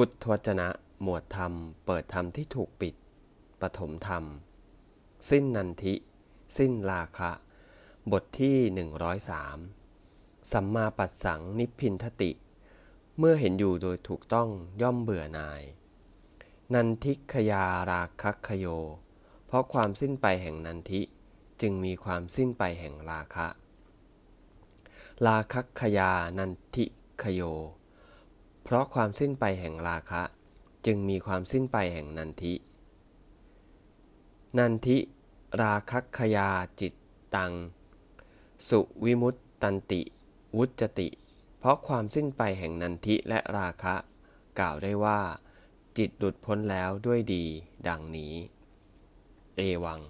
พุทธวจนะ หมวดธรรม เปิดธรรมที่ถูกปิด ปฐมธรรม สิ้นนันทิ สิ้นราคะ บทที่ 103 สัมมาปัสสังนิพพินทติ เมื่อเห็นอยู่โดยถูกต้องย่อมเบื่อนาย นันทิขยาราคัคโย เพราะความสิ้นไปแห่งนันทิจึงมีความสิ้นไปแห่งราคะ ราคัคยานันทิขโย เพราะความสิ้นไปแห่งราคะ จึงมีความสิ้นไปแห่งนันทิ นันทิ ราคัคยาจิตตัง สุวิมุตตันติ วุจติ เพราะความสิ้นไปแห่งนันทิและราคะ กล่าวได้ว่า จิตหลุดพ้นแล้วด้วยดี ดังนี้ เอวัง